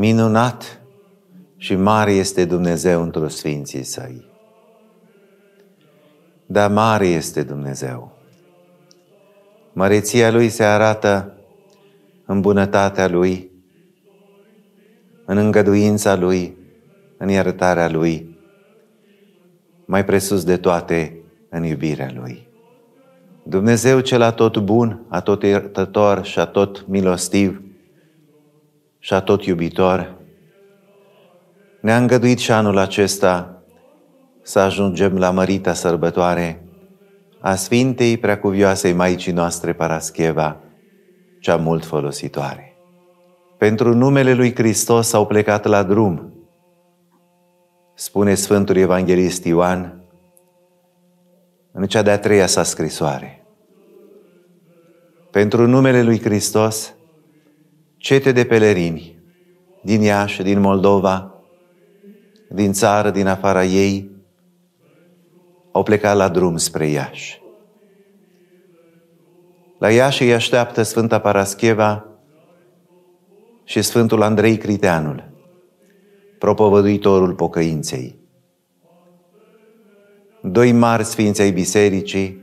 Minunat și mare este Dumnezeu într-o sfinții săi. Dar mare este Dumnezeu. Măreția Lui se arată în bunătatea Lui, în îngăduința Lui, în iertarea Lui, mai presus de toate, în iubirea Lui. Dumnezeu cel tot bun, a tot iertător și a tot milostiv și a tot iubitor, ne-a îngăduit și anul acesta să ajungem la mărita sărbătoare a Sfintei Preacuvioasei Maicii noastre Parascheva, cea mult folositoare. Pentru numele lui Hristos au plecat la drum, spune Sfântul Evanghelist Ioan în cea de-a treia sa scrisoare. Pentru numele lui Hristos, cete de pelerini din Iași, din Moldova, din țară, din afara ei, au plecat la drum spre Iași. La Iași îi așteaptă Sfânta Parascheva și Sfântul Andrei Criteanul, propovăduitorul pocăinței. Doi mari sfinți ai bisericii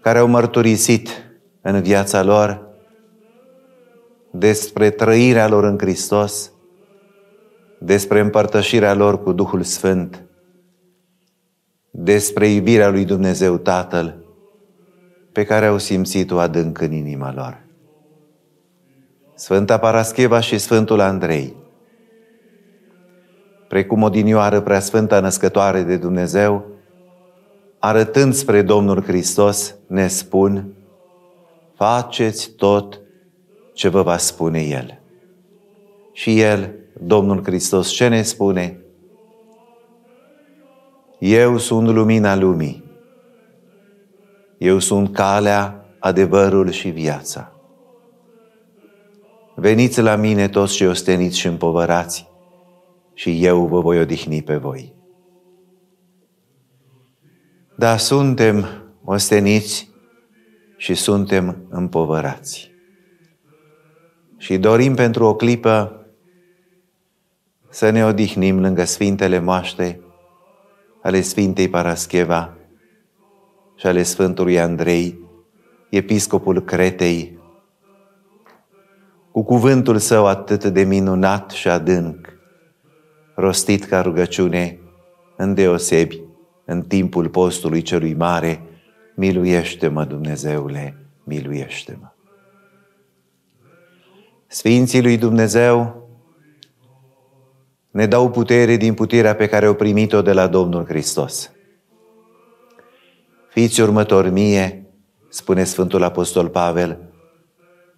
care au mărturisit în viața lor despre trăirea lor în Hristos, despre împărtășirea lor cu Duhul Sfânt, despre iubirea lui Dumnezeu Tatăl, pe care au simțit-o adânc în inima lor. Sfânta Parascheva și Sfântul Andrei, precum o dinioară preasfântă născătoare de Dumnezeu, arătând spre Domnul Hristos, ne spun, faceți tot ce vă va spune El. Și El, Domnul Hristos, ce ne spune? Eu sunt lumina lumii. Eu sunt calea, adevărul și viața. Veniți la mine toți cei osteniți și împovărați și eu vă voi odihni pe voi. Da, suntem osteniți și suntem împovărați. Și dorim pentru o clipă să ne odihnim lângă Sfintele Moaște ale Sfintei Parascheva și ale Sfântului Andrei, episcopul Cretei, cu cuvântul său atât de minunat și adânc, rostit ca rugăciune, îndeosebi în timpul postului celui mare, miluiește-mă, Dumnezeule, miluiește-mă. Sfinții lui Dumnezeu ne dau putere din puterea pe care au primit-o de la Domnul Hristos. Fiți următori mie, spune Sfântul Apostol Pavel,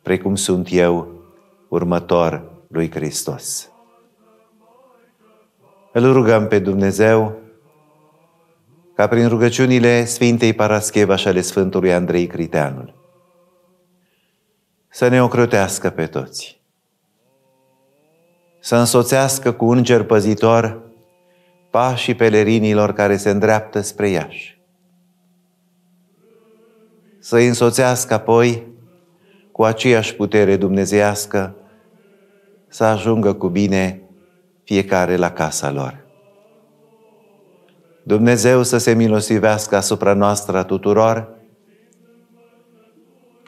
precum sunt eu următor lui Hristos. Îl rugăm pe Dumnezeu ca prin rugăciunile Sfintei Parascheva și ale Sfântului Andrei Criteanul să ne ocrotească pe toți, să însoțească cu înger păzitor pașii pelerinilor care se îndreaptă spre Iași, să îi însoțească apoi cu aceeași putere dumnezească să ajungă cu bine fiecare la casa lor. Dumnezeu să se milosivească asupra noastră a tuturor,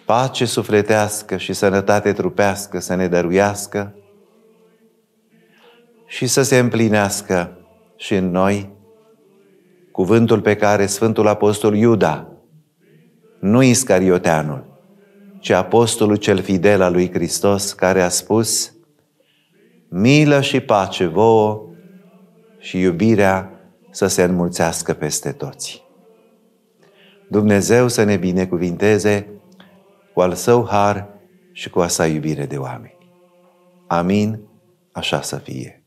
pace sufletească și sănătate trupească să ne dăruiască și să se împlinească și în noi cuvântul pe care Sfântul Apostol Iuda, nu Iscarioteanul, ci Apostolul cel fidel al lui Hristos, care a spus, milă și pace vouă și iubirea să se înmulțească peste toți. Dumnezeu să ne binecuvinteze cu al său har și cu a sa iubire de oameni. Amin, așa să fie.